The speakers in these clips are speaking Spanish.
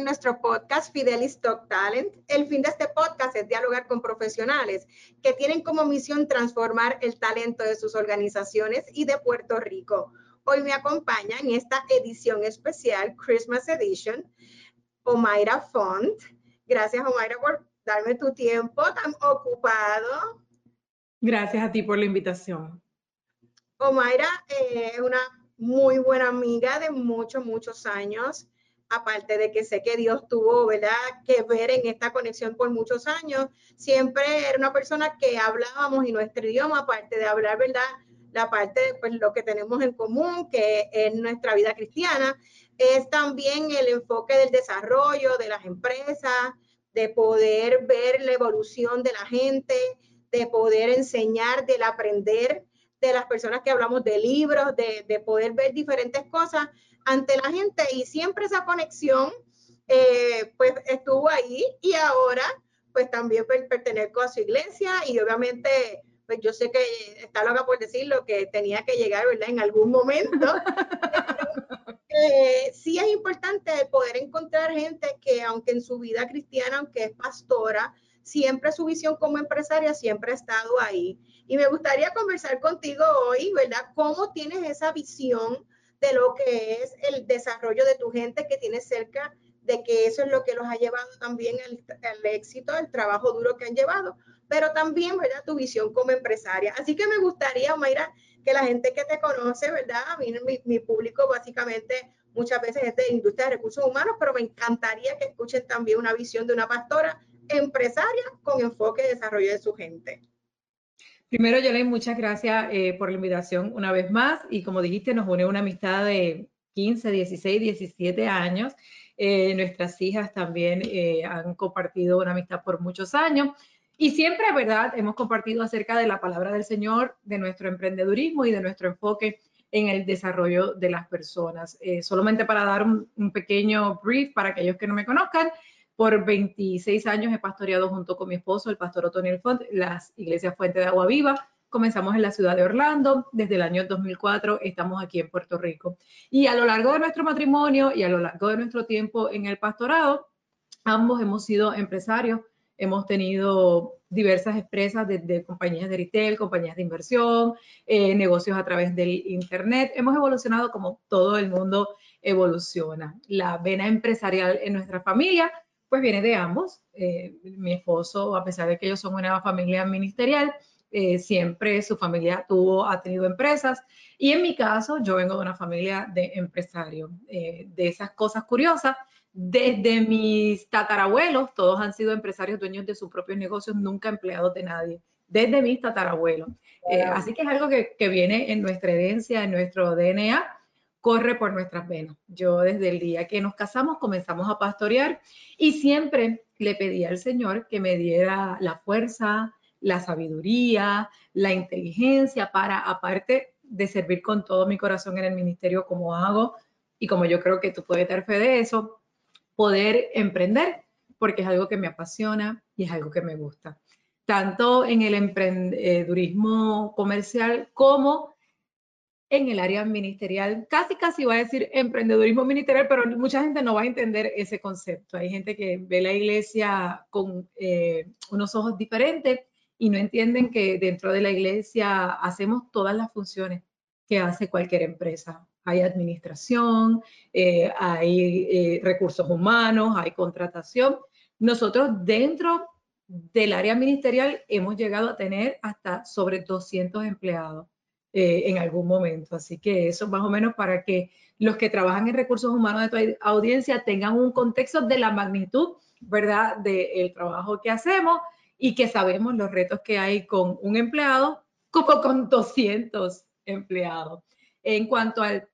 en nuestro podcast Fidelis Talk Talent. El fin de este podcast es dialogar con profesionales que tienen como misión transformar el talento de sus organizaciones y de Puerto Rico. Hoy me acompaña en esta edición especial, Christmas Edition, Omaira Font. Gracias, Omaira, por darme tu tiempo tan ocupado. Gracias a ti por la invitación. Omaira eh, es una muy buena amiga de muchos, muchos años. Aparte de que sé que Dios tuvo, ¿verdad?, que ver en esta conexión por muchos años. Siempre era una persona que hablábamos y nuestro idioma, aparte de hablar, ¿verdad?, la parte de pues, lo que tenemos en común, que es nuestra vida cristiana, es también el enfoque del desarrollo de las empresas, de poder ver la evolución de la gente, de poder enseñar, del aprender de las personas que hablamos de libros, de, poder ver diferentes cosas ante la gente y siempre esa conexión eh, pues estuvo ahí y ahora pues también pertenezco a su iglesia y obviamente pues yo sé que está loca por decirlo que tenía que llegar, ¿verdad? En algún momento. Eh, sí es importante poder encontrar gente que aunque en su vida cristiana, aunque es pastora, siempre su visión como empresaria siempre ha estado ahí. Y me gustaría conversar contigo hoy, ¿verdad? ¿Cómo tienes esa visión de lo que es el desarrollo de tu gente que tienes cerca, de que eso es lo que los ha llevado también al, éxito, el trabajo duro que han llevado, pero también, ¿verdad? Tu visión como empresaria. Así que me gustaría, Mayra, que la gente que te conoce, ¿verdad? A mí, mi, mi público básicamente muchas veces es de industria de recursos humanos, pero me encantaría que escuchen también una visión de una pastora empresaria con enfoque de desarrollo de su gente. Primero, Yolene, muchas gracias eh, por la invitación una vez más. Y como dijiste, nos une una amistad de 15, 16, 17 años. Eh, nuestras hijas también eh, han compartido una amistad por muchos años. Y siempre, ¿verdad? Hemos compartido acerca de la palabra del Señor, de nuestro emprendedurismo y de nuestro enfoque en el desarrollo de las personas. solamente para dar un, un, pequeño brief para aquellos que no me conozcan, por 26 años he pastoreado junto con mi esposo, el pastor Otoniel Font, las iglesias Fuente de Agua Viva. Comenzamos en la ciudad de Orlando, desde el año 2004 estamos aquí en Puerto Rico. Y a lo largo de nuestro matrimonio y a lo largo de nuestro tiempo en el pastorado, ambos hemos sido empresarios, hemos tenido diversas empresas desde compañías de retail, compañías de inversión, eh, negocios a través del Internet. Hemos evolucionado como todo el mundo evoluciona. La vena empresarial en nuestra familia pues viene de ambos. Eh, mi esposo, a pesar de que ellos son una familia ministerial, eh, siempre su familia tuvo, ha tenido empresas. Y en mi caso, yo vengo de una familia de empresarios. Eh, de esas cosas curiosas, desde mis tatarabuelos, todos han sido empresarios, dueños de sus propios negocios, nunca empleados de nadie. Desde mis tatarabuelos. así que es algo que, que viene en nuestra herencia, en nuestro DNA corre por nuestras venas. Yo desde el día que nos casamos comenzamos a pastorear y siempre le pedí al Señor que me diera la fuerza, la sabiduría, la inteligencia para, aparte de servir con todo mi corazón en el ministerio como hago y como yo creo que tú puedes dar fe de eso, poder emprender, porque es algo que me apasiona y es algo que me gusta, tanto en el emprendedurismo comercial como en el área ministerial, casi casi va a decir emprendedurismo ministerial, pero mucha gente no va a entender ese concepto. Hay gente que ve la iglesia con eh, unos ojos diferentes y no entienden que dentro de la iglesia hacemos todas las funciones que hace cualquier empresa. Hay administración, eh, hay eh, recursos humanos, hay contratación. Nosotros dentro del área ministerial hemos llegado a tener hasta sobre 200 empleados. Eh, en algún momento. Así que eso más o menos para que los que trabajan en recursos humanos de tu audiencia tengan un contexto de la magnitud, ¿verdad?, del trabajo que hacemos y que sabemos los retos que hay con un empleado como con 200 empleados. En cuanto al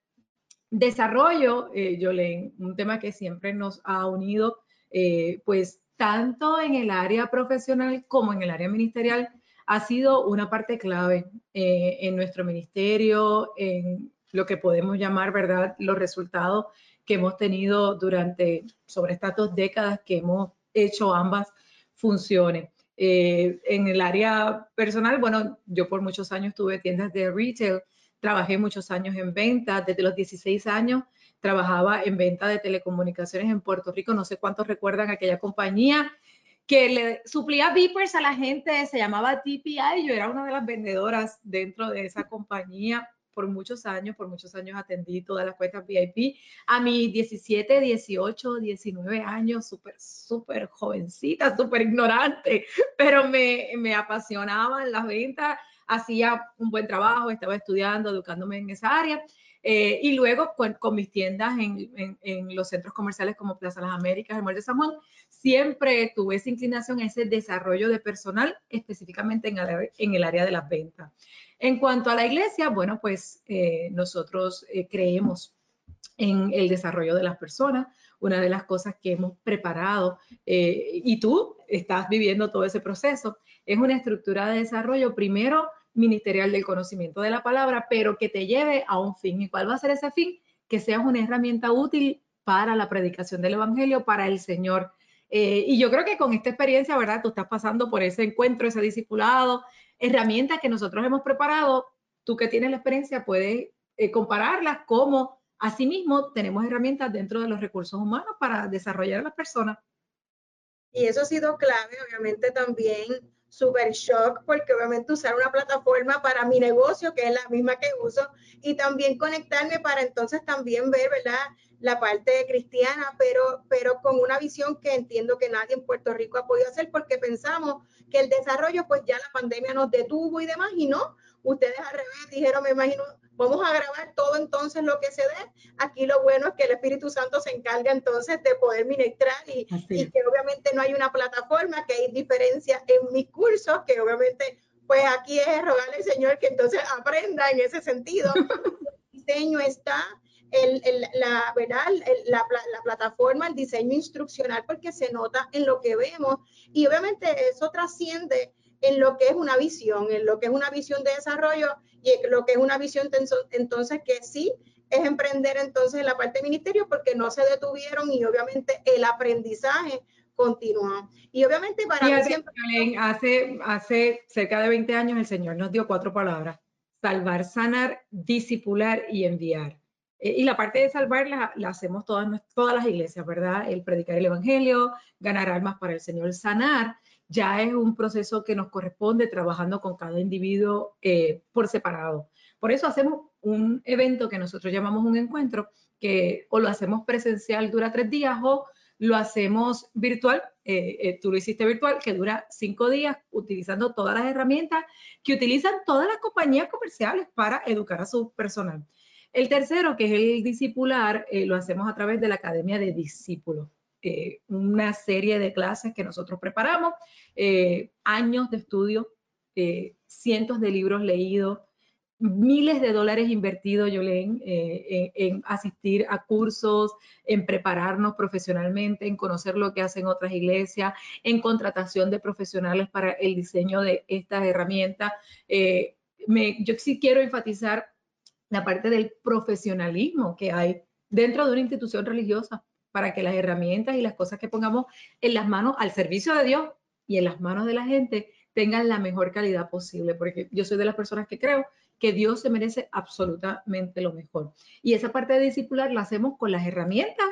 desarrollo, eh, Yolén, un tema que siempre nos ha unido, eh, pues tanto en el área profesional como en el área ministerial, ha sido una parte clave eh, en nuestro ministerio, en lo que podemos llamar, ¿verdad?, los resultados que hemos tenido durante, sobre estas dos décadas que hemos hecho ambas funciones. Eh, en el área personal, bueno, yo por muchos años tuve tiendas de retail, trabajé muchos años en ventas, desde los 16 años trabajaba en venta de telecomunicaciones en Puerto Rico. No sé cuántos recuerdan aquella compañía que le suplía beepers a la gente, se llamaba TPI. Yo era una de las vendedoras dentro de esa compañía por muchos años, por muchos años atendí todas las cuentas VIP. A mis 17, 18, 19 años, súper, súper jovencita, súper ignorante, pero me, me apasionaban las ventas, hacía un buen trabajo, estaba estudiando, educándome en esa área. Eh, y luego con, mis tiendas en, en, los centros comerciales como Plaza Las Américas, el Mall de San Juan, siempre tuve esa inclinación ese desarrollo de personal, específicamente en en el área de las ventas. En cuanto a la iglesia, bueno, pues eh, nosotros eh, creemos en el desarrollo de las personas. Una de las cosas que hemos preparado, eh, y tú estás viviendo todo ese proceso, es una estructura de desarrollo, primero ministerial del conocimiento de la palabra, pero que te lleve a un fin. ¿Y cuál va a ser ese fin? Que seas una herramienta útil para la predicación del Evangelio, para el Señor. y yo creo que con esta experiencia, ¿verdad? Tú estás pasando por ese encuentro, ese discipulado, herramientas que nosotros hemos preparado, tú que tienes la experiencia puedes eh, compararlas como asimismo tenemos herramientas dentro de los recursos humanos para desarrollar a las personas. Y eso ha sido clave, obviamente también super shock, porque obviamente usar una plataforma para mi negocio, que es la misma que uso, y también conectarme para entonces también ver, ¿verdad? La parte cristiana, pero, pero con una visión que entiendo que nadie en Puerto Rico ha podido hacer porque pensamos que el desarrollo, pues ya la pandemia nos detuvo y demás, y no, ustedes al revés dijeron, me imagino, vamos a grabar todo entonces lo que se dé. Aquí lo bueno es que el Espíritu Santo se encarga entonces de poder ministrar y, y que obviamente no hay una plataforma, que hay diferencia en mis cursos, que obviamente pues aquí es rogarle al Señor que entonces aprenda en ese sentido. el diseño está, el, el, la, ¿verdad? La, la, plataforma, el diseño instruccional, porque se nota en lo que vemos y obviamente eso trasciende en lo que es una visión, en lo que es una visión de desarrollo y en lo que es una visión entonces que sí es emprender entonces en la parte del ministerio porque no se detuvieron y obviamente el aprendizaje continúa. Y obviamente para mí siempre... Hace, hace cerca de 20 años el Señor nos dio cuatro palabras, salvar, sanar, disipular y enviar. Eh, y la parte de salvar la, hacemos todas, todas las iglesias, ¿verdad? El predicar el Evangelio, ganar almas para el Señor, sanar, ya es un proceso que nos corresponde trabajando con cada individuo eh, por separado. Por eso hacemos un evento que nosotros llamamos un encuentro, que o lo hacemos presencial, dura tres días, o lo hacemos virtual, eh, tú lo hiciste virtual, que dura cinco días, utilizando todas las herramientas que utilizan todas las compañías comerciales para educar a su personal. El tercero, que es el discipular, eh, lo hacemos a través de la Academia de Discípulos, eh, una serie de clases que nosotros preparamos, eh, años de estudio, cientos de libros leídos, miles de dólares invertidos, yo en, en, asistir a cursos, en prepararnos profesionalmente, en conocer lo que hacen otras iglesias, en contratación de profesionales para el diseño de estas herramientas. yo sí quiero enfatizar la parte del profesionalismo que hay dentro de una institución religiosa para que las herramientas y las cosas que pongamos en las manos al servicio de Dios y en las manos de la gente tengan la mejor calidad posible, porque yo soy de las personas que creo que Dios se merece absolutamente lo mejor. Y esa parte de discipular la hacemos con las herramientas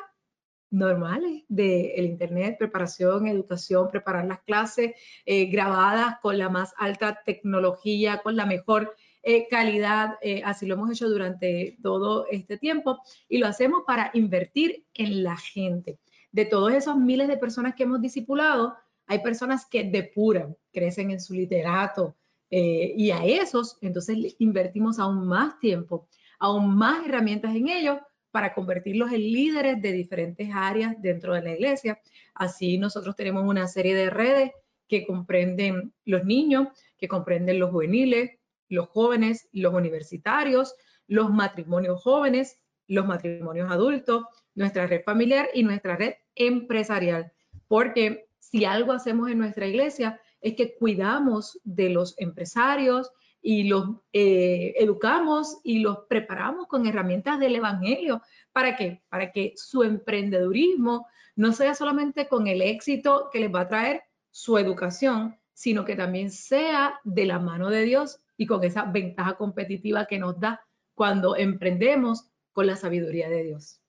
normales del Internet, preparación, educación, preparar las clases eh, grabadas con la más alta tecnología, con la mejor eh, calidad, eh, así lo hemos hecho durante todo este tiempo y lo hacemos para invertir en la gente. De todos esos miles de personas que hemos discipulado, hay personas que depuran, crecen en su literato eh, y a esos entonces invertimos aún más tiempo, aún más herramientas en ellos para convertirlos en líderes de diferentes áreas dentro de la iglesia. Así nosotros tenemos una serie de redes que comprenden los niños, que comprenden los juveniles, los jóvenes, los universitarios, los matrimonios jóvenes, los matrimonios adultos, nuestra red familiar y nuestra red empresarial. Porque si algo hacemos en nuestra iglesia es que cuidamos de los empresarios y los eh, educamos y los preparamos con herramientas del Evangelio. ¿Para qué? Para que su emprendedurismo no sea solamente con el éxito que les va a traer su educación, sino que también sea de la mano de Dios y con esa ventaja competitiva que nos da cuando emprendemos con la sabiduría de Dios.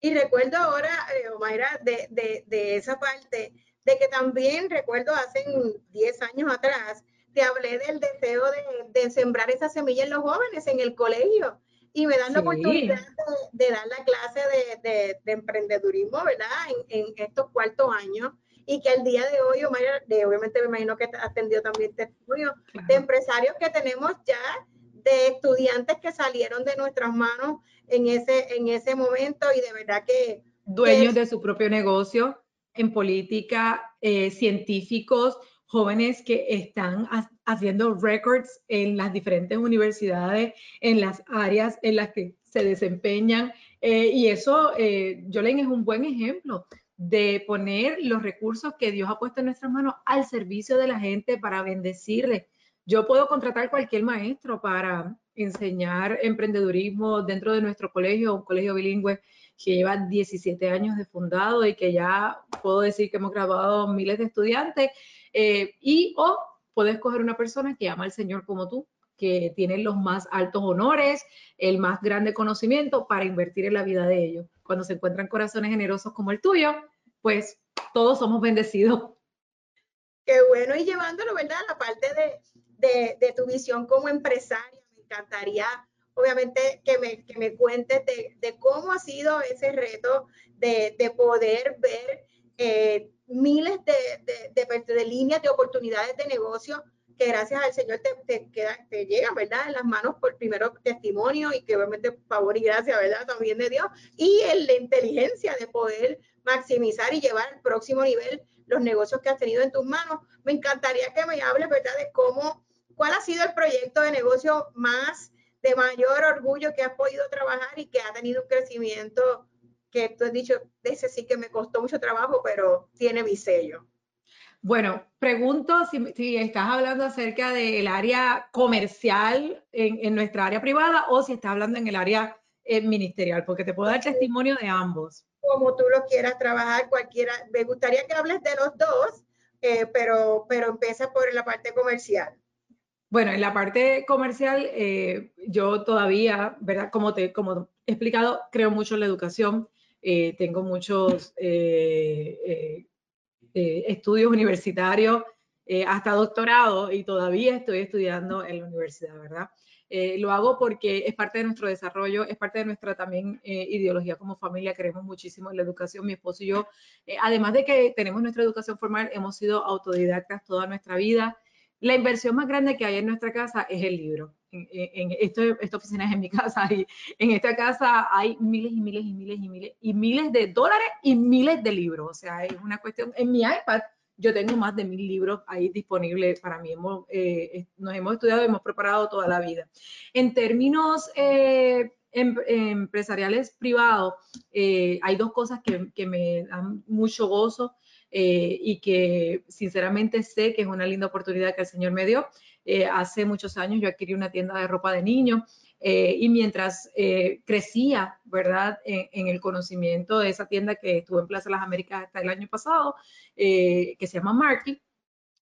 Y recuerdo ahora, eh, Omaira, de, de, de, esa parte, de que también recuerdo hace 10 años atrás, te hablé del deseo de, de, sembrar esa semilla en los jóvenes en el colegio y me dan la oportunidad de, dar la clase de, de emprendedurismo, ¿verdad? En, en, estos cuartos años y que el día de hoy, Omar, de, obviamente me imagino que has atendido también testimonio de empresarios que tenemos ya, de estudiantes que salieron de nuestras manos en ese, en ese momento y de verdad que... Dueños de su propio negocio en política, eh, científicos, jóvenes que están haciendo records en las diferentes universidades, en las áreas en las que se desempeñan. Eh, y eso, eh, Jolene, es un buen ejemplo de poner los recursos que Dios ha puesto en nuestras manos al servicio de la gente para bendecirle. Yo puedo contratar cualquier maestro para enseñar emprendedurismo dentro de nuestro colegio, un colegio bilingüe que lleva 17 años de fundado y que ya puedo decir que hemos graduado miles de estudiantes. Eh, y o puedes coger una persona que ama al Señor como tú, que tiene los más altos honores, el más grande conocimiento para invertir en la vida de ellos. Cuando se encuentran corazones generosos como el tuyo, pues todos somos bendecidos. Qué bueno, y llevándolo, ¿verdad? La parte de, de, tu visión como empresaria, me encantaría, obviamente, que me, que me cuentes de, de, cómo ha sido ese reto de, poder ver eh, miles de, de, líneas de oportunidades de negocio que gracias al Señor te, te, te llegan, ¿verdad? En las manos por primero testimonio y que obviamente favor y gracia, ¿verdad? También de Dios. Y en la inteligencia de poder maximizar y llevar al próximo nivel los negocios que has tenido en tus manos. Me encantaría que me hables, ¿verdad? De cómo, cuál ha sido el proyecto de negocio más de mayor orgullo que has podido trabajar y que ha tenido un crecimiento que tú has dicho, ese sí que me costó mucho trabajo, pero tiene mi sello. Bueno, pregunto si, estás hablando acerca del área comercial en, nuestra área privada o si estás hablando en el área eh, ministerial, porque te puedo dar testimonio de ambos. Como tú lo quieras trabajar, cualquiera. Me gustaría que hables de los dos, eh, pero, pero empieza por la parte comercial. Bueno, en la parte comercial, eh, yo todavía, ¿verdad? Como te como he explicado, creo mucho en la educación. tengo muchos eh, estudios universitarios eh, hasta doctorado y todavía estoy estudiando en la universidad, ¿verdad? Eh, lo hago porque es parte de nuestro desarrollo, es parte de nuestra también ideología como familia, queremos muchísimo en la educación, mi esposo y yo, además de que tenemos nuestra educación formal, hemos sido autodidactas toda nuestra vida. La inversión más grande que hay en nuestra casa es el libro en, esto, esta oficina es en mi casa y en esta casa hay miles y miles y miles y miles y miles de dólares y miles de libros. O sea, es una cuestión, en mi iPad yo tengo más de mil libros ahí disponibles para mí. Hemos, eh, nos hemos estudiado, hemos preparado toda la vida. En términos eh, em, empresariales privados, eh, hay dos cosas que, que, me dan mucho gozo y que sinceramente sé que es una linda oportunidad que el Señor me dio. Eh, hace muchos años yo adquirí una tienda de ropa de niño eh, y mientras eh, crecía, ¿verdad? En, el conocimiento de esa tienda que estuvo en Plaza de las Américas hasta el año pasado, que se llama Marky,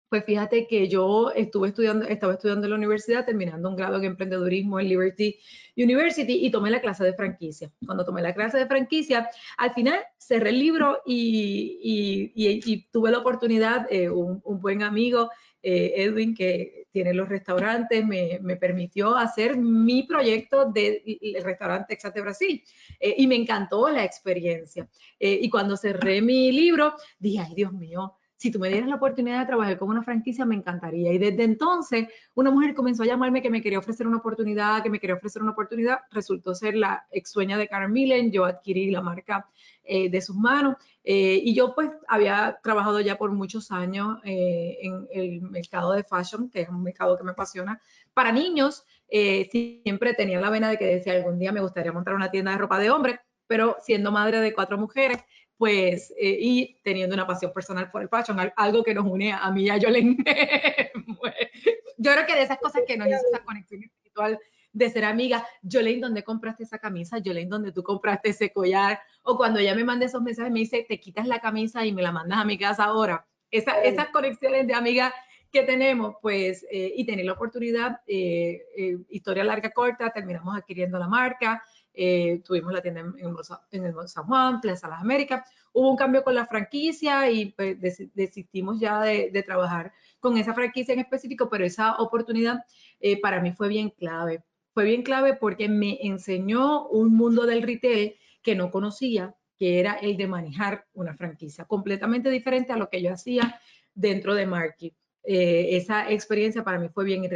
pues fíjate que yo estuve estudiando, estaba estudiando en la universidad, terminando un grado en emprendedurismo en Liberty University y tomé la clase de franquicia. Cuando tomé la clase de franquicia, al final cerré el libro y, tuve la oportunidad, un, un, buen amigo, Edwin, que tiene los restaurantes, me, me permitió hacer mi proyecto del de, restaurante Texas de Brasil eh, y me encantó la experiencia. Eh, y cuando cerré mi libro, dije, ay Dios mío, si tú me dieras la oportunidad de trabajar con una franquicia, me encantaría. Y desde entonces, una mujer comenzó a llamarme que me quería ofrecer una oportunidad, que me quería ofrecer una oportunidad. Resultó ser la ex sueña de Karen. Yo adquirí la marca eh, de sus manos. Eh, y yo pues había trabajado ya por muchos años eh, en el mercado de fashion, que es un mercado que me apasiona, para niños. siempre tenía la vena de que decía algún día me gustaría montar una tienda de ropa de hombre, pero siendo madre de cuatro mujeres, pues, eh, y teniendo una pasión personal por el fashion, algo que nos une a mí y a Yolene. Yo creo que de esas cosas que nos hizo esa conexión espiritual de ser amiga, Jolene, ¿dónde compraste esa camisa? Jolene, ¿dónde tú compraste ese collar? O cuando ella me manda esos mensajes, me dice, te quitas la camisa y me la mandas a mi casa ahora. Esa, esas conexiones de amiga que tenemos, pues, eh, y tener la oportunidad, eh, historia larga, corta, terminamos adquiriendo la marca, eh, tuvimos la tienda en, en, el San Juan, Plaza Las Américas. Hubo un cambio con la franquicia y pues, desistimos ya de, trabajar con esa franquicia en específico, pero esa oportunidad eh, para mí fue bien clave. Fue bien clave porque me enseñó un mundo del retail que no conocía, que era el de manejar una franquicia, completamente diferente a lo que yo hacía dentro de Market. Eh, esa experiencia para mí fue bien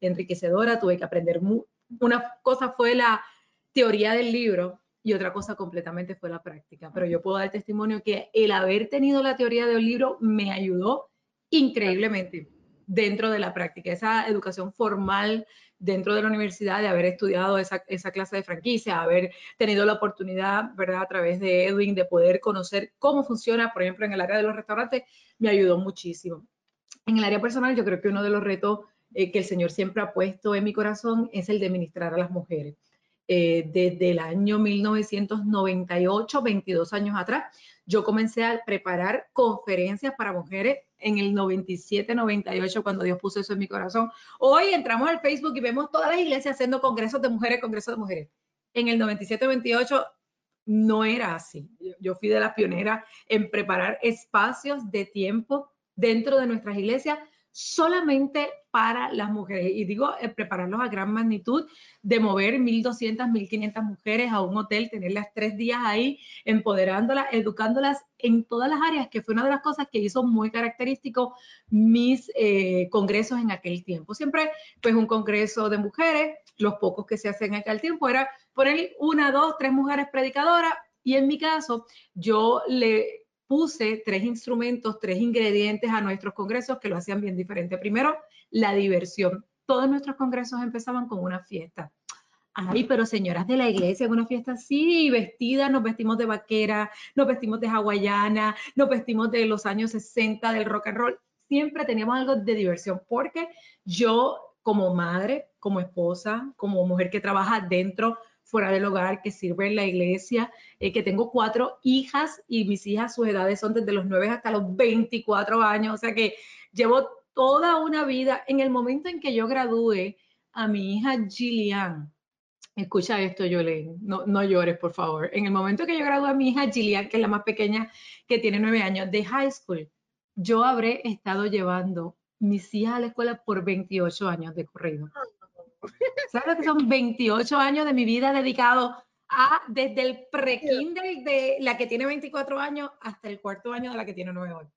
enriquecedora, tuve que aprender. Una cosa fue la teoría del libro y otra cosa completamente fue la práctica, pero yo puedo dar testimonio que el haber tenido la teoría del libro me ayudó increíblemente dentro de la práctica, esa educación formal dentro de la universidad, de haber estudiado esa, clase de franquicia, haber tenido la oportunidad, ¿verdad?, a través de Edwin, de poder conocer cómo funciona, por ejemplo, en el área de los restaurantes, me ayudó muchísimo. En el área personal, yo creo que uno de los retos eh, que el Señor siempre ha puesto en mi corazón es el de ministrar a las mujeres. Eh, desde el año 1998, 22 años atrás, yo comencé a preparar conferencias para mujeres en el 97, 98, cuando Dios puso eso en mi corazón. Hoy entramos al Facebook y vemos todas las iglesias haciendo congresos de mujeres, congresos de mujeres. En el 97, 98 no era así. Yo fui de las pioneras en preparar espacios de tiempo dentro de nuestras iglesias solamente para las mujeres. Y digo, eh, prepararlos a gran magnitud, de mover 1.200, 1.500 mujeres a un hotel, tenerlas tres días ahí, empoderándolas, educándolas en todas las áreas, que fue una de las cosas que hizo muy característico mis eh, congresos en aquel tiempo. Siempre, pues, un congreso de mujeres, los pocos que se hacen en aquel tiempo, era poner una, dos, tres mujeres predicadoras, y en mi caso, yo le puse tres instrumentos, tres ingredientes a nuestros congresos que lo hacían bien diferente. Primero, la diversión. Todos nuestros congresos empezaban con una fiesta. Ay, pero señoras de la iglesia, una fiesta así, vestida, nos vestimos de vaquera, nos vestimos de hawaiana, nos vestimos de los años 60 del rock and roll. Siempre teníamos algo de diversión porque yo como madre, como esposa, como mujer que trabaja dentro fuera del hogar, que sirve en la iglesia, eh, que tengo cuatro hijas y mis hijas, sus edades son desde los 9 hasta los 24 años, o sea que llevo toda una vida. En el momento en que yo gradué a mi hija Gillian, escucha esto, Yolene, no, no llores, por favor. En el momento que yo gradué a mi hija Gillian, que es la más pequeña, que tiene 9 años, de high school, yo habré estado llevando mis hijas a la escuela por 28 años de corrido. ¿Sabes que son 28 años de mi vida dedicado a desde el pre-kinder de la que tiene 24 años hasta el cuarto año de la que tiene 9 años?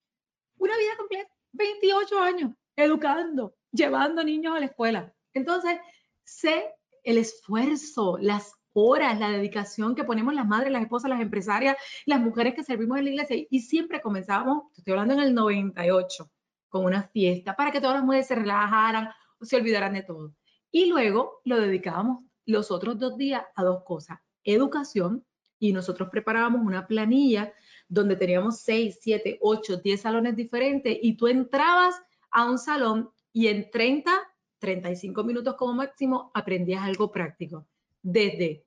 Una vida completa, 28 años, educando, llevando niños a la escuela. Entonces, sé el esfuerzo, las horas, la dedicación que ponemos las madres, las esposas, las empresarias, las mujeres que servimos en la iglesia. Y siempre comenzábamos, estoy hablando en el 98, con una fiesta para que todas las mujeres se relajaran o se olvidaran de todo. Y luego lo dedicábamos los otros dos días a dos cosas, educación, y nosotros preparábamos una planilla donde teníamos seis, siete, ocho, diez salones diferentes y tú entrabas a un salón y en 30, 35 minutos como máximo aprendías algo práctico, desde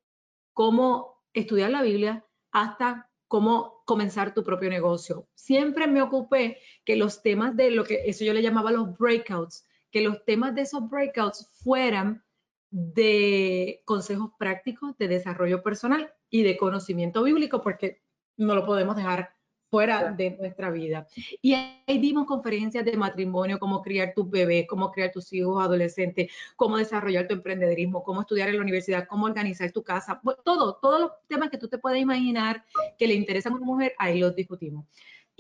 cómo estudiar la Biblia hasta cómo comenzar tu propio negocio. Siempre me ocupé que los temas de lo que eso yo le llamaba los breakouts, que los temas de esos breakouts fueran de consejos prácticos de desarrollo personal y de conocimiento bíblico, porque no lo podemos dejar fuera de nuestra vida. Y ahí dimos conferencias de matrimonio, cómo criar tus bebés, cómo criar tus hijos adolescentes, cómo desarrollar tu emprendedurismo, cómo estudiar en la universidad, cómo organizar tu casa, todo, todos los temas que tú te puedes imaginar que le interesan a una mujer, ahí los discutimos.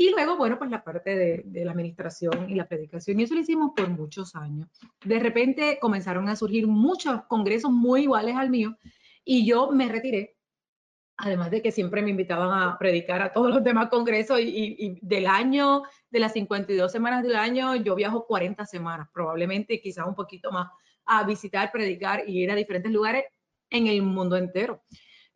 Y luego, bueno, pues la parte de, la administración y la predicación. Y eso lo hicimos por muchos años. De repente comenzaron a surgir muchos congresos muy iguales al mío y yo me retiré. Además de que siempre me invitaban a predicar a todos los demás congresos y, y del año, de las 52 semanas del año, yo viajo 40 semanas, probablemente quizás un poquito más, a visitar, predicar y ir a diferentes lugares en el mundo entero.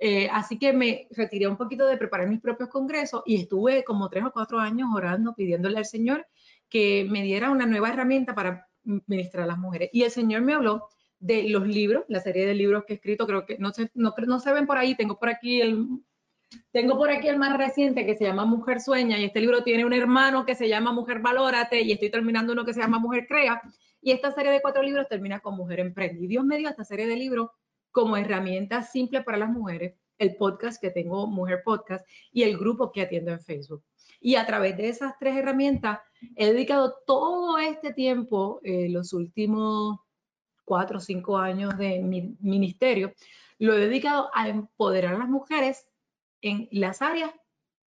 Eh, así que me retiré un poquito de preparar mis propios congresos y estuve como tres o cuatro años orando, pidiéndole al Señor que me diera una nueva herramienta para ministrar a las mujeres. Y el Señor me habló de los libros, la serie de libros que he escrito, creo que no se, ven por ahí, tengo por aquí el, tengo por aquí el más reciente que se llama Mujer Sueña y este libro tiene un hermano que se llama Mujer Valórate y estoy terminando uno que se llama Mujer Crea y esta serie de cuatro libros termina con Mujer Emprende. Y Dios me dio esta serie de libros como herramienta simple para las mujeres, el podcast que tengo, Mujer Podcast, y el grupo que atiendo en Facebook. Y a través de esas tres herramientas he dedicado todo este tiempo, eh, los últimos cuatro o cinco años de mi ministerio, lo he dedicado a empoderar a las mujeres en las áreas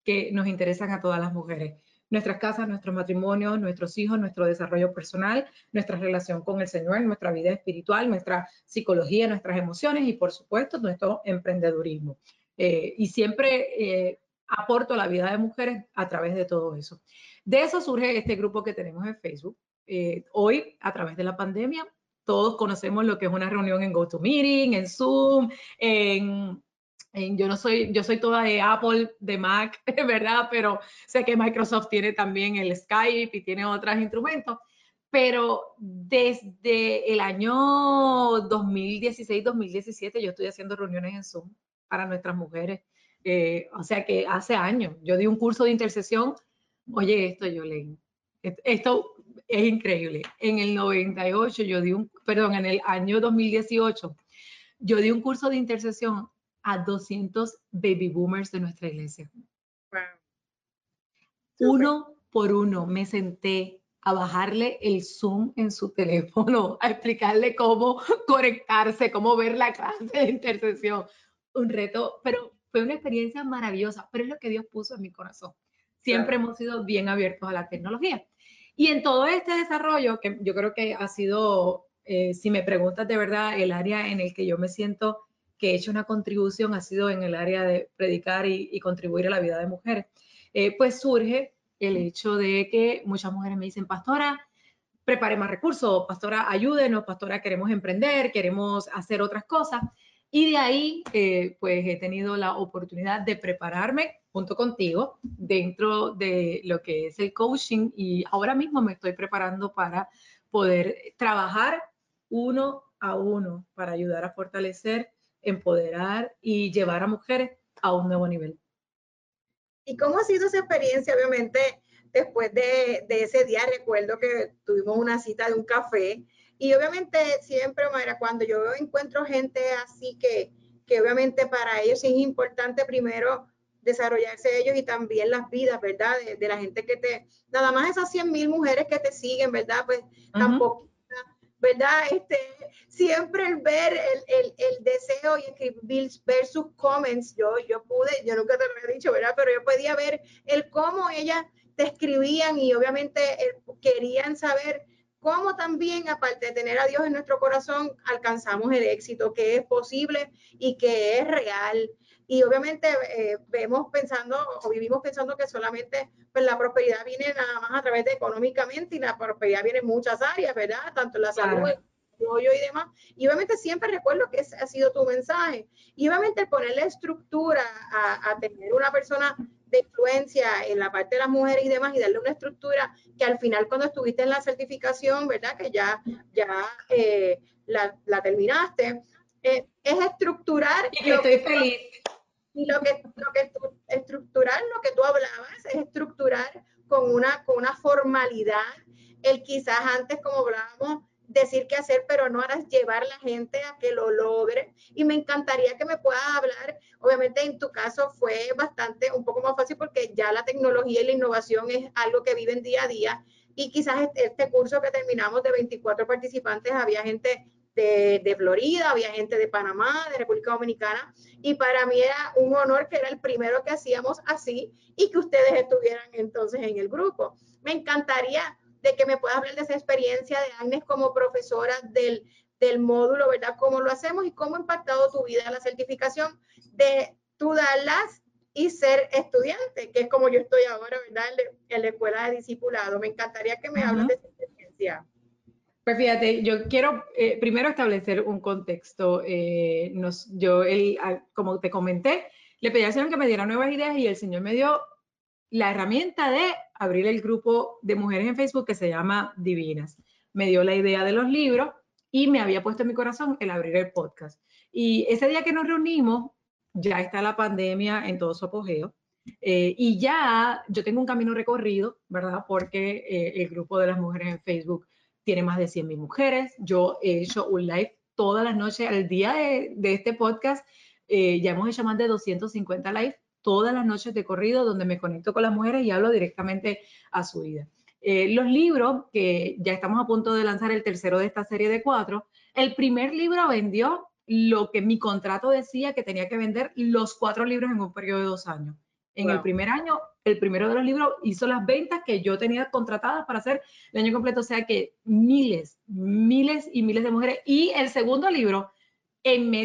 que nos interesan a todas las mujeres. Nuestras casas, nuestros matrimonios, nuestros hijos, nuestro desarrollo personal, nuestra relación con el Señor, nuestra vida espiritual, nuestra psicología, nuestras emociones y, por supuesto, nuestro emprendedurismo. Eh, y siempre eh, aporto la vida de mujeres a través de todo eso. De eso surge este grupo que tenemos en Facebook. Eh, hoy, a través de la pandemia, todos conocemos lo que es una reunión en GoToMeeting, en Zoom, en, yo no soy, yo soy toda de Apple, de Mac, ¿verdad? Pero sé que Microsoft tiene también el Skype y tiene otros instrumentos. Pero desde el año 2016-2017 yo estoy haciendo reuniones en Zoom para nuestras mujeres eh, o sea que hace años yo di un curso de intercesión. Oye, esto yo leí. Esto es increíble. En el 98 yo di un, perdón, en el año 2018 yo di un curso de intercesión a 200 baby boomers de nuestra iglesia. Uno por uno me senté a bajarle el Zoom en su teléfono, a explicarle cómo conectarse, cómo ver la clase de intercesión. Un reto, pero fue una experiencia maravillosa, pero es lo que Dios puso en mi corazón. Siempre hemos sido bien abiertos a la tecnología. Y en todo este desarrollo, que yo creo que ha sido, eh, si me preguntas de verdad, el área en el que yo me siento que he hecho una contribución ha sido en el área de predicar y, contribuir a la vida de mujeres. Eh, pues surge el hecho de que muchas mujeres me dicen, pastora, prepare más recursos, pastora, ayúdenos, pastora, queremos emprender, queremos hacer otras cosas. Y de ahí, eh, pues he tenido la oportunidad de prepararme junto contigo dentro de lo que es el coaching y ahora mismo me estoy preparando para poder trabajar uno a uno para ayudar a fortalecer, empoderar y llevar a mujeres a un nuevo nivel. ¿Y cómo ha sido esa experiencia? Obviamente, después de, de ese día, recuerdo que tuvimos una cita de un café y obviamente siempre, Mayra, cuando yo encuentro gente así que, que obviamente para ellos es importante primero desarrollarse ellos y también las vidas, ¿verdad? De, la gente que te, nada más esas 100 mil mujeres que te siguen, ¿verdad? Pues tampoco, ¿verdad? Este, siempre el ver el, el, el, deseo y escribir, ver sus comments, yo, yo pude, yo nunca te lo he dicho, ¿verdad? Pero yo podía ver el cómo ellas te escribían y obviamente querían saber cómo también, aparte de tener a Dios en nuestro corazón, alcanzamos el éxito, que es posible y que es real. Y obviamente eh, vemos pensando o vivimos pensando que solamente pues, la prosperidad viene nada más a través de económicamente y la prosperidad viene en muchas áreas, ¿verdad? Tanto en la salud, el y demás. Y obviamente siempre recuerdo que ese ha sido tu mensaje. Y obviamente ponerle estructura a, a tener una persona de influencia en la parte de las mujeres y demás y darle una estructura que al final cuando estuviste en la certificación, ¿verdad? Que ya, ya eh, la, terminaste, eh, es estructurar. Y estoy feliz. Y lo que, lo que estructurar, lo que tú hablabas, es estructurar con una, con una formalidad, el quizás antes, como hablábamos, decir qué hacer, pero no harás llevar a la gente a que lo logre. Y me encantaría que me puedas hablar, obviamente en tu caso fue bastante, un poco más fácil porque ya la tecnología y la innovación es algo que viven día a día. Y quizás este, curso que terminamos de 24 participantes, había gente de, de, Florida, había gente de Panamá, de República Dominicana, y para mí era un honor que era el primero que hacíamos así y que ustedes estuvieran entonces en el grupo. Me encantaría de que me puedas hablar de esa experiencia de Agnes como profesora del, del módulo, ¿verdad? Cómo lo hacemos y cómo ha impactado tu vida la certificación de tú darlas y ser estudiante, que es como yo estoy ahora, ¿verdad? En la escuela de discipulado. Me encantaría que me hables de esa experiencia. Pues fíjate, yo quiero eh, primero establecer un contexto. Eh, nos, yo, el, como te comenté, le pedí al Señor que me diera nuevas ideas y el Señor me dio la herramienta de abrir el grupo de mujeres en Facebook que se llama Divinas. Me dio la idea de los libros y me había puesto en mi corazón el abrir el podcast. Y ese día que nos reunimos, ya está la pandemia en todo su apogeo. Eh, y ya yo tengo un camino recorrido, ¿verdad? Porque eh, el grupo de las mujeres en Facebook tiene más de 100 mil mujeres. Yo he hecho un live todas las noches. Al día de, este podcast, eh, ya hemos hecho más de 250 live todas las noches de corrido, donde me conecto con las mujeres y hablo directamente a su vida. Eh, los libros, que ya estamos a punto de lanzar el tercero de esta serie de cuatro, el primer libro vendió lo que mi contrato decía que tenía que vender los cuatro libros en un periodo de dos años. En el primer año, el primero de los libros hizo las ventas que yo tenía contratadas para hacer el año completo, o sea que miles, miles y miles de mujeres. Y el segundo libro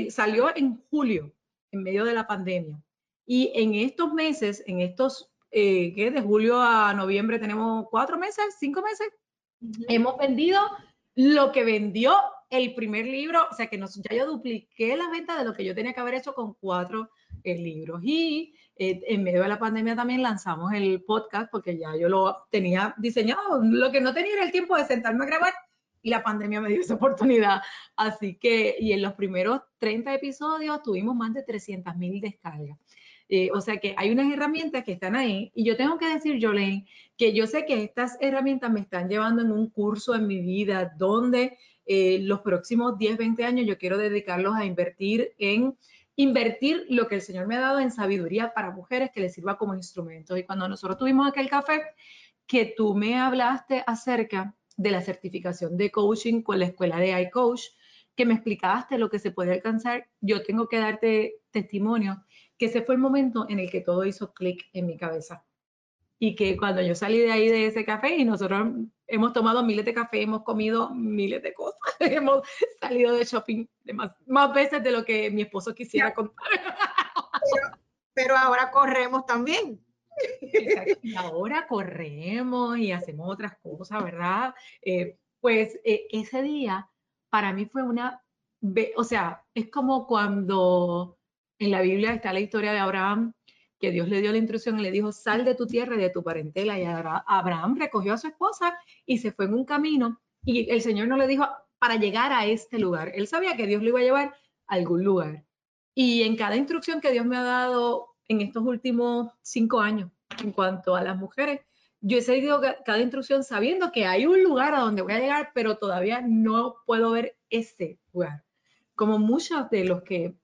salió en julio, en medio de la pandemia. Y en estos meses, en estos, eh, ¿qué? De julio a noviembre tenemos cuatro meses, cinco meses, hemos vendido lo que vendió el primer libro, o sea que nos, ya yo dupliqué la venta de lo que yo tenía que haber hecho con cuatro eh, libros. Y eh, en medio de la pandemia también lanzamos el podcast porque ya yo lo tenía diseñado. Lo que no tenía era el tiempo de sentarme a grabar y la pandemia me dio esa oportunidad. Así que, y en los primeros 30 episodios tuvimos más de 300 mil descargas. Eh, o sea que hay unas herramientas que están ahí y yo tengo que decir, Jolene, que yo sé que estas herramientas me están llevando en un curso en mi vida donde eh, los próximos 10, 20 años yo quiero dedicarlos a invertir en invertir lo que el Señor me ha dado en sabiduría para mujeres que les sirva como instrumento. Y cuando nosotros tuvimos aquel café, que tú me hablaste acerca de la certificación de coaching con la escuela de iCoach, que me explicaste lo que se puede alcanzar, yo tengo que darte testimonio que ese fue el momento en el que todo hizo clic en mi cabeza. Y que cuando yo salí de ahí de ese café y nosotros hemos tomado miles de café, hemos comido miles de cosas, hemos salido de shopping más, más, veces de lo que mi esposo quisiera contar. Pero, ahora corremos también. Y ahora corremos y hacemos otras cosas, ¿verdad? Eh, pues eh, ese día para mí fue una, o sea, es como cuando en la Biblia está la historia de Abraham que Dios le dio la instrucción y le dijo, sal de tu tierra y de tu parentela. Y Abraham recogió a su esposa y se fue en un camino y el Señor no le dijo para llegar a este lugar. Él sabía que Dios lo iba a llevar a algún lugar. Y en cada instrucción que Dios me ha dado en estos últimos cinco años en cuanto a las mujeres, yo he seguido cada instrucción sabiendo que hay un lugar a donde voy a llegar, pero todavía no puedo ver ese lugar. Como muchos de los que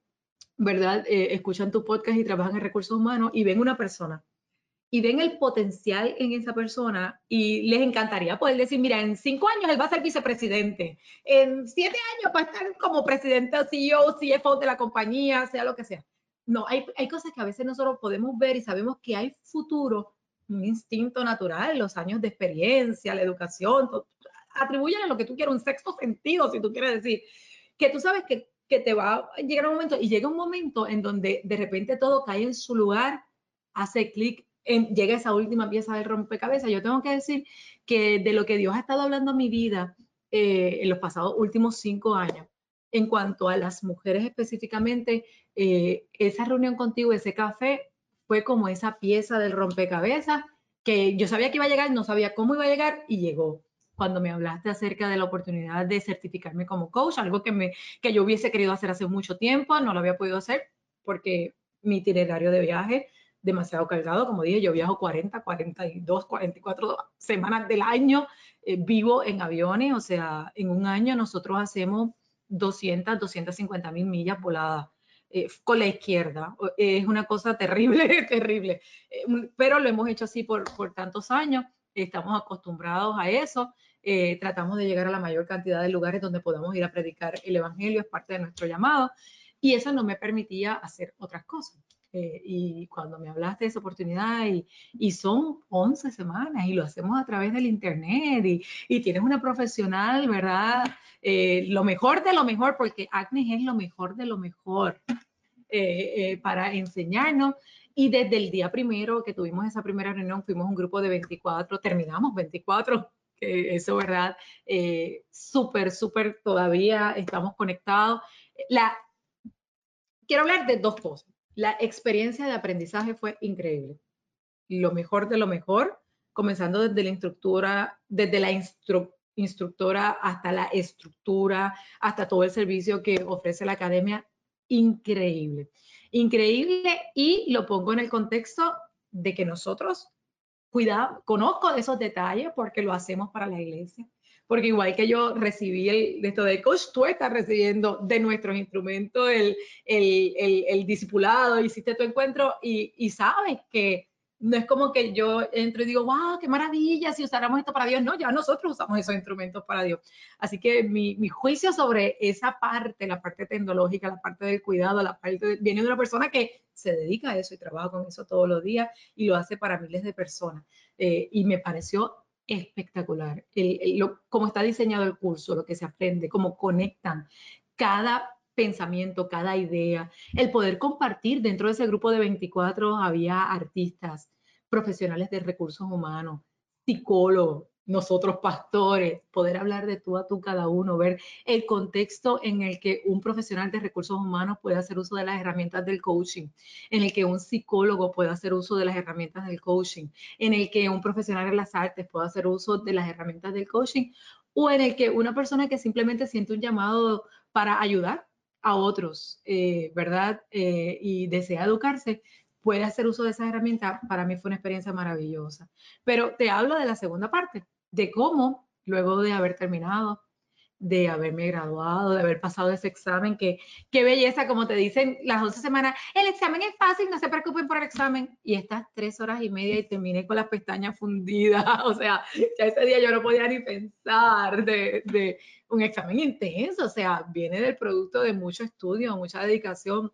¿verdad? Eh, escuchan tu podcast y trabajan en recursos humanos y ven una persona y ven el potencial en esa persona y les encantaría poder decir, mira, en cinco años él va a ser vicepresidente, en siete años va a estar como presidente, CEO, CFO de la compañía, sea lo que sea. No, hay, hay cosas que a veces nosotros podemos ver y sabemos que hay futuro, un instinto natural, los años de experiencia, la educación, atribuyen a lo que tú quieras, un sexto sentido, si tú quieres decir, que tú sabes que que te va a llegar un momento y llega un momento en donde de repente todo cae en su lugar, hace clic, llega esa última pieza del rompecabezas. Yo tengo que decir que de lo que Dios ha estado hablando en mi vida eh, en los pasados últimos cinco años, en cuanto a las mujeres específicamente, eh, esa reunión contigo, ese café, fue como esa pieza del rompecabezas que yo sabía que iba a llegar, no sabía cómo iba a llegar y llegó cuando me hablaste acerca de la oportunidad de certificarme como coach, algo que, me, que yo hubiese querido hacer hace mucho tiempo, no lo había podido hacer porque mi itinerario de viaje demasiado cargado, como dije, yo viajo 40, 42, 44 semanas del año, eh, vivo en aviones, o sea, en un año nosotros hacemos 200, 250 mil millas voladas eh, con la izquierda. Es una cosa terrible, terrible, eh, pero lo hemos hecho así por, por tantos años estamos acostumbrados a eso. Eh, tratamos de llegar a la mayor cantidad de lugares donde podamos ir a predicar el Evangelio, es parte de nuestro llamado, y eso no me permitía hacer otras cosas. Eh, y cuando me hablaste de esa oportunidad, y, y, son 11 semanas, y lo hacemos a través del Internet, y, y tienes una profesional, ¿verdad? Eh, lo mejor de lo mejor, porque Agnes es lo mejor de lo mejor para enseñarnos y desde el día primero que tuvimos esa primera reunión, fuimos un grupo de 24, terminamos 24, que eso, ¿verdad? Eh, súper, súper, todavía estamos conectados. La, quiero hablar de dos cosas. La experiencia de aprendizaje fue increíble. Lo mejor de lo mejor, comenzando desde la instructora, desde la instructora hasta la estructura, hasta todo el servicio que ofrece la academia, increíble increíble y lo pongo en el contexto de que nosotros cuidado, conozco de esos detalles porque lo hacemos para la iglesia, porque igual que yo recibí el, esto de coach, tú estás recibiendo de nuestros instrumentos el, el, el, el discipulado, hiciste tu encuentro y, y sabes que no es como que yo entro y digo, wow, qué maravilla, si usáramos esto para Dios. No, ya nosotros usamos esos instrumentos para Dios. Así que mi, mi juicio sobre esa parte, la parte tecnológica, la parte del cuidado, la parte viene de una persona que se dedica a eso y trabaja con eso todos los días y lo hace para miles de personas. Eh, y me pareció espectacular. El, lo, cómo está diseñado el curso, lo que se aprende, cómo conectan cada pensamiento, cada idea, el poder compartir dentro de ese grupo de 24 había artistas, profesionales de recursos humanos, psicólogos, nosotros pastores, poder hablar de tú a tú cada uno, ver el contexto en el que un profesional de recursos humanos puede hacer uso de las herramientas del coaching, en el que un psicólogo puede hacer uso de las herramientas del coaching, en el que un profesional de las artes puede hacer uso de las herramientas del coaching, o en el que una persona que simplemente siente un llamado para ayudar a otros, eh, ¿verdad? Eh, y desea educarse, puede hacer uso de esa herramienta, para mí fue una experiencia maravillosa. Pero te hablo de la segunda parte, de cómo luego de haber terminado, de haberme graduado, de haber pasado ese examen, que qué belleza, como te dicen las 11 semanas, el examen es fácil, no se preocupen por el examen. Y estas tres horas y media y terminé con las pestañas fundidas, o sea, ya ese día yo no podía ni pensar de, de un examen intenso, o sea, viene del producto de mucho estudio, mucha dedicación,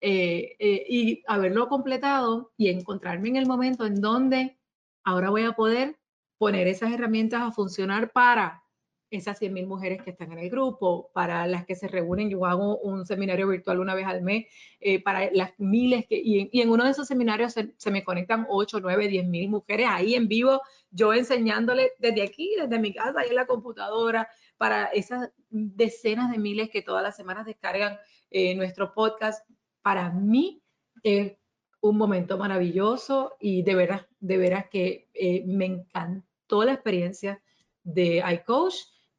eh, eh, y haberlo completado y encontrarme en el momento en donde ahora voy a poder poner esas herramientas a funcionar para esas 100.000 mujeres que están en el grupo, para las que se reúnen, yo hago un seminario virtual una vez al mes, eh, para las miles que, y, en uno de esos seminarios se, se me conectan 8, 9, 10 mil mujeres ahí en vivo, yo enseñándole desde aquí, desde mi casa, ahí en la computadora, para esas decenas de miles que todas las semanas descargan eh, nuestro podcast para mí es un momento maravilloso y de veras, de veras que eh, me encantó la experiencia de iCoach.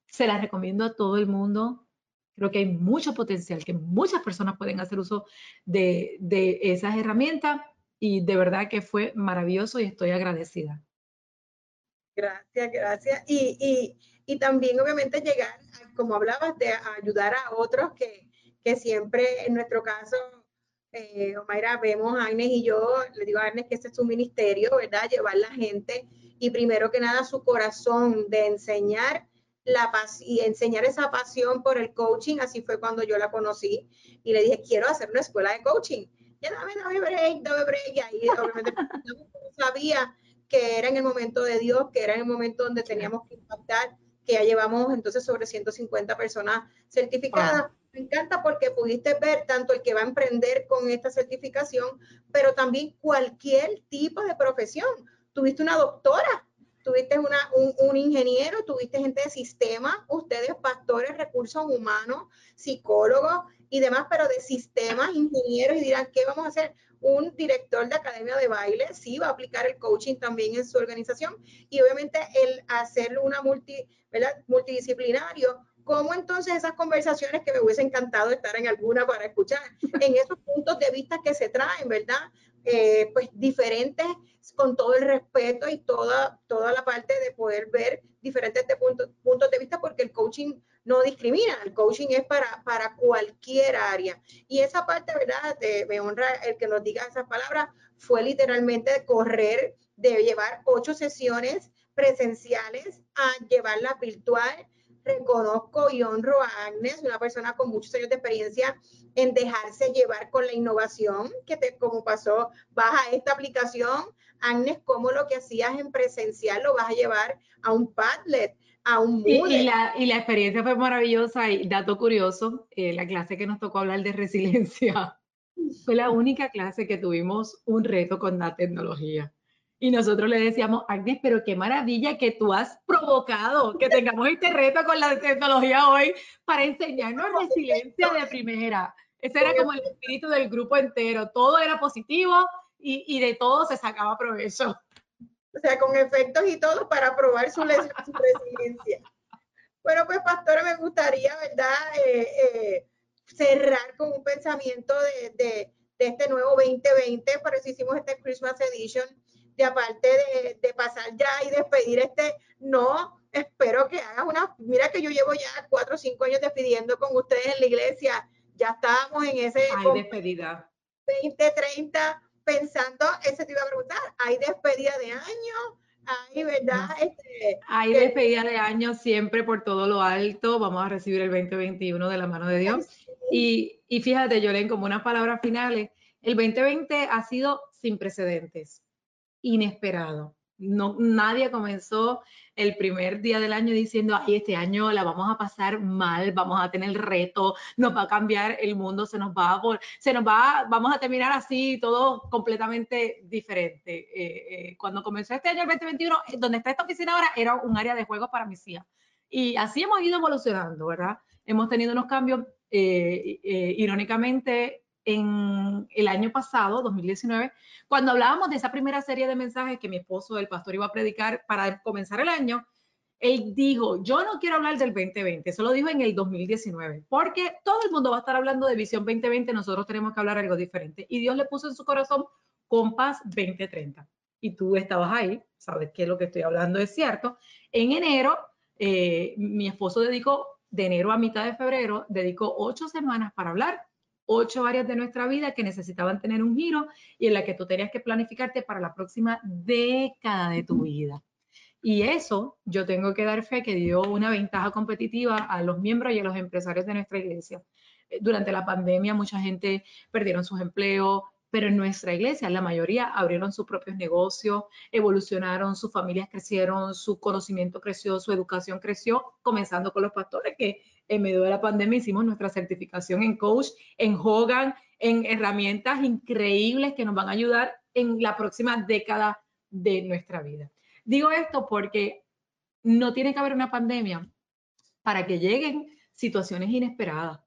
Se la recomiendo a todo el mundo. Creo que hay mucho potencial, que muchas personas pueden hacer uso de, de esas herramientas y de verdad que fue maravilloso y estoy agradecida. Gracias, gracias. Y, y, y también obviamente llegar, como hablabas, de ayudar a otros que, que siempre en nuestro caso eh, Omaira, vemos a Agnes y yo, le digo a Agnes que este es su ministerio, ¿verdad? Llevar la gente y primero que nada su corazón de enseñar la paz y enseñar esa pasión por el coaching, así fue cuando yo la conocí y le dije, quiero hacer una escuela de coaching. Ya dame, dame break, dame break. Y ahí obviamente sabía que era en el momento de Dios, que era en el momento donde teníamos que impactar, que ya llevamos entonces sobre 150 personas certificadas. Me encanta porque pudiste ver tanto el que va a emprender con esta certificación, pero también cualquier tipo de profesión. Tuviste una doctora, tuviste una, un, ingeniero, tuviste gente de sistema, ustedes pastores, recursos humanos, psicólogos y demás, pero de sistemas, ingenieros, y dirán, ¿qué vamos a hacer? Un director de academia de baile, sí, va a aplicar el coaching también en su organización y obviamente el hacer una multi, ¿verdad? multidisciplinario cómo entonces esas conversaciones que me hubiese encantado estar en alguna para escuchar, en esos puntos de vista que se traen, ¿verdad? Eh, pues diferentes, con todo el respeto y toda, toda la parte de poder ver diferentes de puntos, puntos de vista, porque el coaching no discrimina, el coaching es para, para cualquier área. Y esa parte, ¿verdad? De, me honra el que nos diga esas palabras, fue literalmente correr, de llevar ocho sesiones presenciales a llevarlas virtual reconozco y honro a Agnes, una persona con muchos años de experiencia en dejarse llevar con la innovación, que te, como pasó, baja esta aplicación, Agnes, cómo lo que hacías en presencial lo vas a llevar a un Padlet, a un Moodle. Y, y, la, y la experiencia fue maravillosa y dato curioso, eh, la clase que nos tocó hablar de resiliencia fue la única clase que tuvimos un reto con la tecnología. Y nosotros le decíamos, Agnes, pero qué maravilla que tú has provocado que tengamos este reto con la tecnología hoy para enseñarnos resiliencia de primera. Ese era como el espíritu del grupo entero. Todo era positivo y, y de todo se sacaba provecho. O sea, con efectos y todo para probar su, su resiliencia. Bueno, pues pastora, me gustaría, ¿verdad? Eh, eh, cerrar con un pensamiento de, de, de, este nuevo 2020, por eso hicimos este Christmas Edition de aparte de, pasar ya y despedir este, no, espero que hagas una, mira que yo llevo ya cuatro o cinco años despidiendo con ustedes en la iglesia, ya estábamos en ese... Hay despedida. 20, 30, pensando, ese te iba a preguntar, ¿hay despedida de año? ¿Hay, verdad? Este, hay despedida de año siempre por todo lo alto, vamos a recibir el 2021 de la mano de Dios. Y, y fíjate, Yolen, como unas palabras finales, el 2020 ha sido sin precedentes, inesperado. No, nadie comenzó el primer día del año diciendo, ay, este año la vamos a pasar mal, vamos a tener reto, nos va a cambiar el mundo, se nos va a, se nos va, vamos a terminar así, todo completamente diferente. Eh, eh, cuando comenzó este año, el 2021, eh, donde está esta oficina ahora, era un área de juegos para mis. Y así hemos ido evolucionando, ¿verdad? Hemos tenido unos cambios, irónicamente, en el año pasado, 2019, cuando hablábamos de esa primera serie de mensajes que mi esposo, el pastor, iba a predicar para comenzar el año, él dijo, yo no quiero hablar del 2020, eso lo dijo en el 2019, porque todo el mundo va a estar hablando de visión 2020, nosotros tenemos que hablar algo diferente. Y Dios le puso en su corazón Compás 2030. Y tú estabas ahí, sabes que lo que estoy hablando es cierto. En enero, eh, mi esposo dedicó, de enero a mitad de febrero, dedicó ocho semanas para hablar ocho áreas de nuestra vida que necesitaban tener un giro y en la que tú tenías que planificarte para la próxima década de tu vida. Y eso yo tengo que dar fe que dio una ventaja competitiva a los miembros y a los empresarios de nuestra iglesia. Eh, durante la pandemia mucha gente perdieron sus empleos, pero en nuestra iglesia la mayoría abrieron sus propios negocios, evolucionaron, sus familias crecieron, su conocimiento creció, su educación creció, comenzando con los pastores que en medio de la pandemia hicimos nuestra certificación en coach, en Hogan, en herramientas increíbles que nos van a ayudar en la próxima década de nuestra vida. Digo esto porque no tiene que haber una pandemia para que lleguen situaciones inesperadas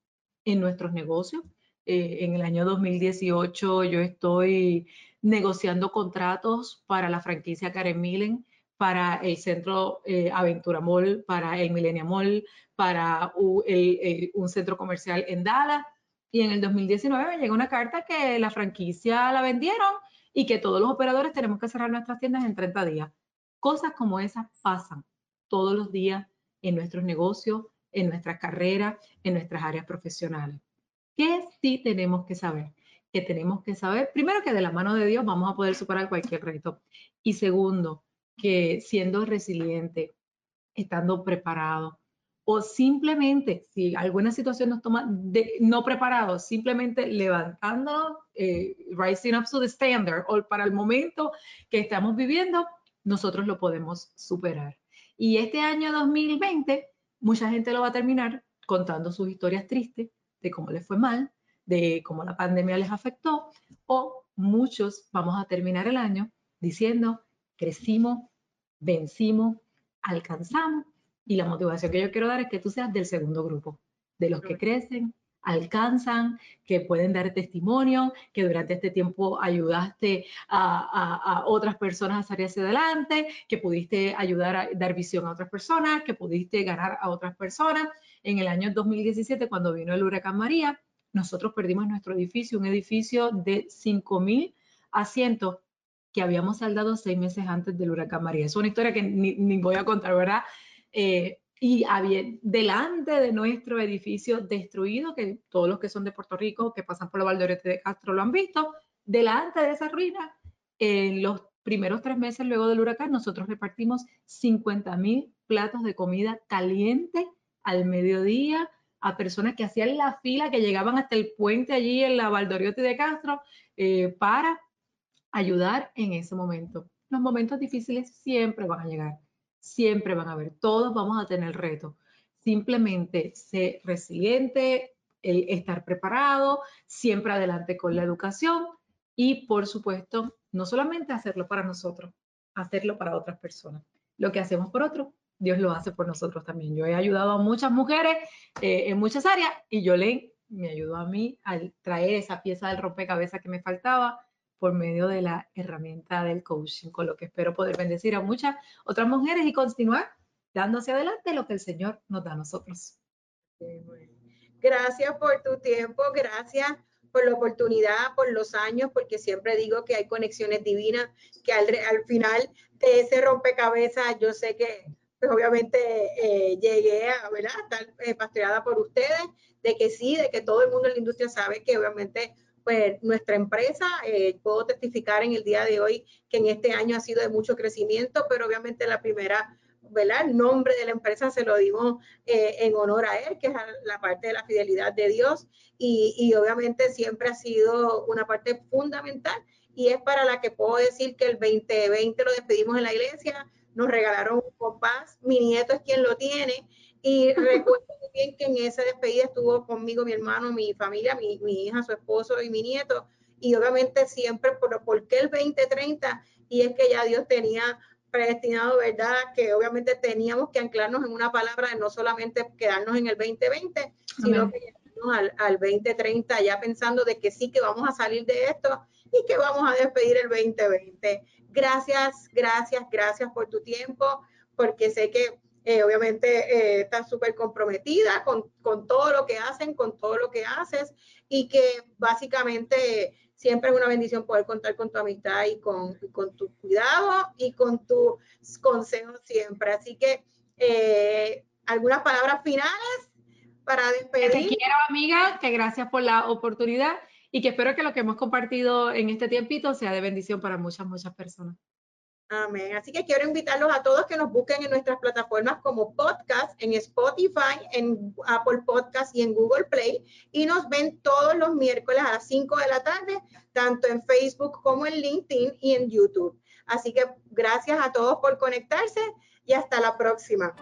en nuestros negocios. Eh, en el año 2018 yo estoy negociando contratos para la franquicia Karen Millen, para el Centro eh, Aventura Mall, para el Millennium Mall, para un centro comercial en Dallas. Y en el 2019 llegó una carta que la franquicia la vendieron y que todos los operadores tenemos que cerrar nuestras tiendas en 30 días. Cosas como esas pasan todos los días en nuestros negocios, en nuestras carreras, en nuestras áreas profesionales. ¿Qué sí tenemos que saber? Que tenemos que saber, primero, que de la mano de Dios vamos a poder superar cualquier reto. Y segundo, que siendo resiliente, estando preparado, o simplemente, si alguna situación nos toma de, no preparado, simplemente levantándonos, eh, rising up to the standard, o para el momento que estamos viviendo, nosotros lo podemos superar. Y este año 2020, mucha gente lo va a terminar contando sus historias tristes de cómo les fue mal, de cómo la pandemia les afectó, o muchos vamos a terminar el año diciendo, crecimos, vencimos, alcanzamos y la motivación que yo quiero dar es que tú seas del segundo grupo, de los que crecen, alcanzan, que pueden dar testimonio, que durante este tiempo ayudaste a, otras personas a salir hacia adelante, que pudiste ayudar a dar visión a otras personas, que pudiste ganar a otras personas. En el año 2017, cuando vino el huracán María, nosotros perdimos nuestro edificio, un edificio de 5.000 asientos que habíamos saldado seis meses antes del huracán María. Es una historia que ni, ni voy a contar, ¿verdad? Eh, y había, delante de nuestro edificio destruido, que todos los que son de Puerto Rico, que pasan por la Valdorete de Castro lo han visto, delante de esa ruina, en los primeros tres meses luego del huracán, nosotros repartimos 50 mil platos de comida caliente al mediodía a personas que hacían la fila, que llegaban hasta el puente allí en la Valdoriote de Castro eh, para ayudar en ese momento. Los momentos difíciles siempre van a llegar siempre van a haber, todos vamos a tener retos. Simplemente ser resiliente, estar preparado, siempre adelante con la educación y, por supuesto, no solamente hacerlo para nosotros, hacerlo para otras personas. Lo que hacemos por otros, Dios lo hace por nosotros también. Yo he ayudado a muchas mujeres eh, en muchas áreas y yo le me ayudó a mí a traer esa pieza del rompecabezas que me faltaba por medio de la herramienta del coaching, con lo que espero poder bendecir a muchas otras mujeres y continuar dando hacia adelante lo que el Señor nos da a nosotros. Gracias por tu tiempo, gracias por la oportunidad, por los años, porque siempre digo que hay conexiones divinas, que al, al final de ese rompecabezas yo sé que pues obviamente eh, llegué a ¿verdad? estar eh, pastoreada por ustedes, de que sí, de que todo el mundo en la industria sabe que obviamente pues nuestra empresa, eh, puedo testificar en el día de hoy que en este año ha sido de mucho crecimiento, pero obviamente la primera, ¿verdad? El nombre de la empresa se lo dimos eh, en honor a él, que es la parte de la fidelidad de Dios y, y obviamente siempre ha sido una parte fundamental y es para la que puedo decir que el 2020 lo despedimos en la iglesia, nos regalaron un compás, mi nieto es quien lo tiene y recuerdo bien que en esa despedida estuvo conmigo mi hermano, mi familia, mi, mi hija, su esposo y mi nieto y obviamente siempre por, ¿por qué el 2030? Y es que ya Dios tenía predestinado, ¿verdad? Que obviamente teníamos que anclarnos en una palabra de no solamente quedarnos en el 2020, sino que llegarnos al, al 2030 ya pensando de que sí que vamos a salir de esto y que vamos a despedir el 2020. Gracias, gracias, gracias por tu tiempo, porque sé que eh, obviamente eh, estás súper comprometida con, con, todo lo que hacen, con todo lo que haces y que básicamente siempre es una bendición poder contar con tu amistad y con, con tu cuidado y con tus consejos siempre. Así que eh, algunas palabras finales para despedir. Te quiero, amiga, que gracias por la oportunidad y que espero que lo que hemos compartido en este tiempito sea de bendición para muchas, muchas personas. Amén. Así que quiero invitarlos a todos que nos busquen en nuestras plataformas como podcast, en Spotify, en Apple Podcast y en Google Play. Y nos ven todos los miércoles a las 5 de la tarde, tanto en Facebook como en LinkedIn y en YouTube. Así que gracias a todos por conectarse y hasta la próxima.